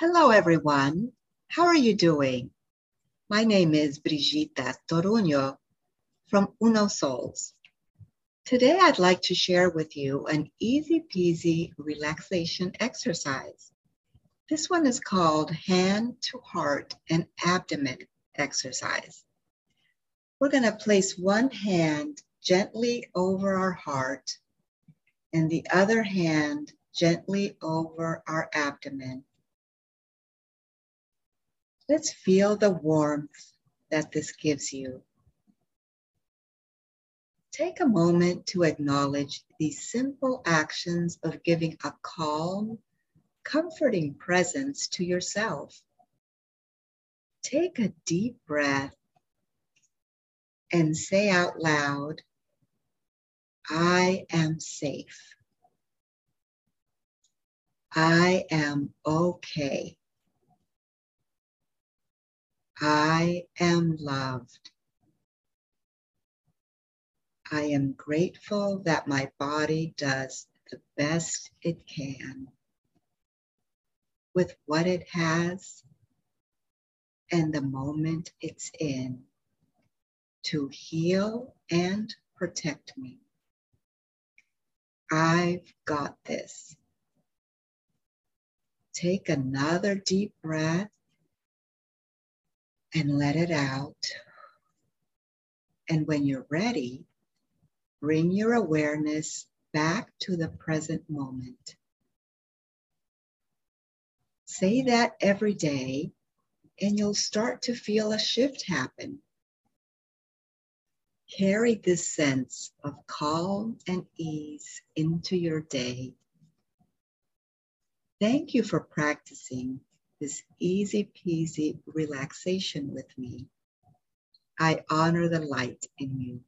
Hello, everyone. How are you doing? My name is Brigitta Toruño from Uno Souls. Today, I'd like to share with you an easy peasy relaxation exercise. This one is called hand to heart and abdomen exercise. We're going to place one hand gently over our heart and the other hand gently over our abdomen. Let's feel the warmth that this gives you. Take a moment to acknowledge these simple actions of giving a calm, comforting presence to yourself. Take a deep breath and say out loud, I am safe. I am okay. I am loved. I am grateful that my body does the best it can with what it has and the moment it's in to heal and protect me. I've got this. Take another deep breath and let it out. And when you're ready, bring your awareness back to the present moment. Say that every day, and you'll start to feel a shift happen. Carry this sense of calm and ease into your day. Thank you for practicing this easy peasy relaxation with me. I honor the light in you.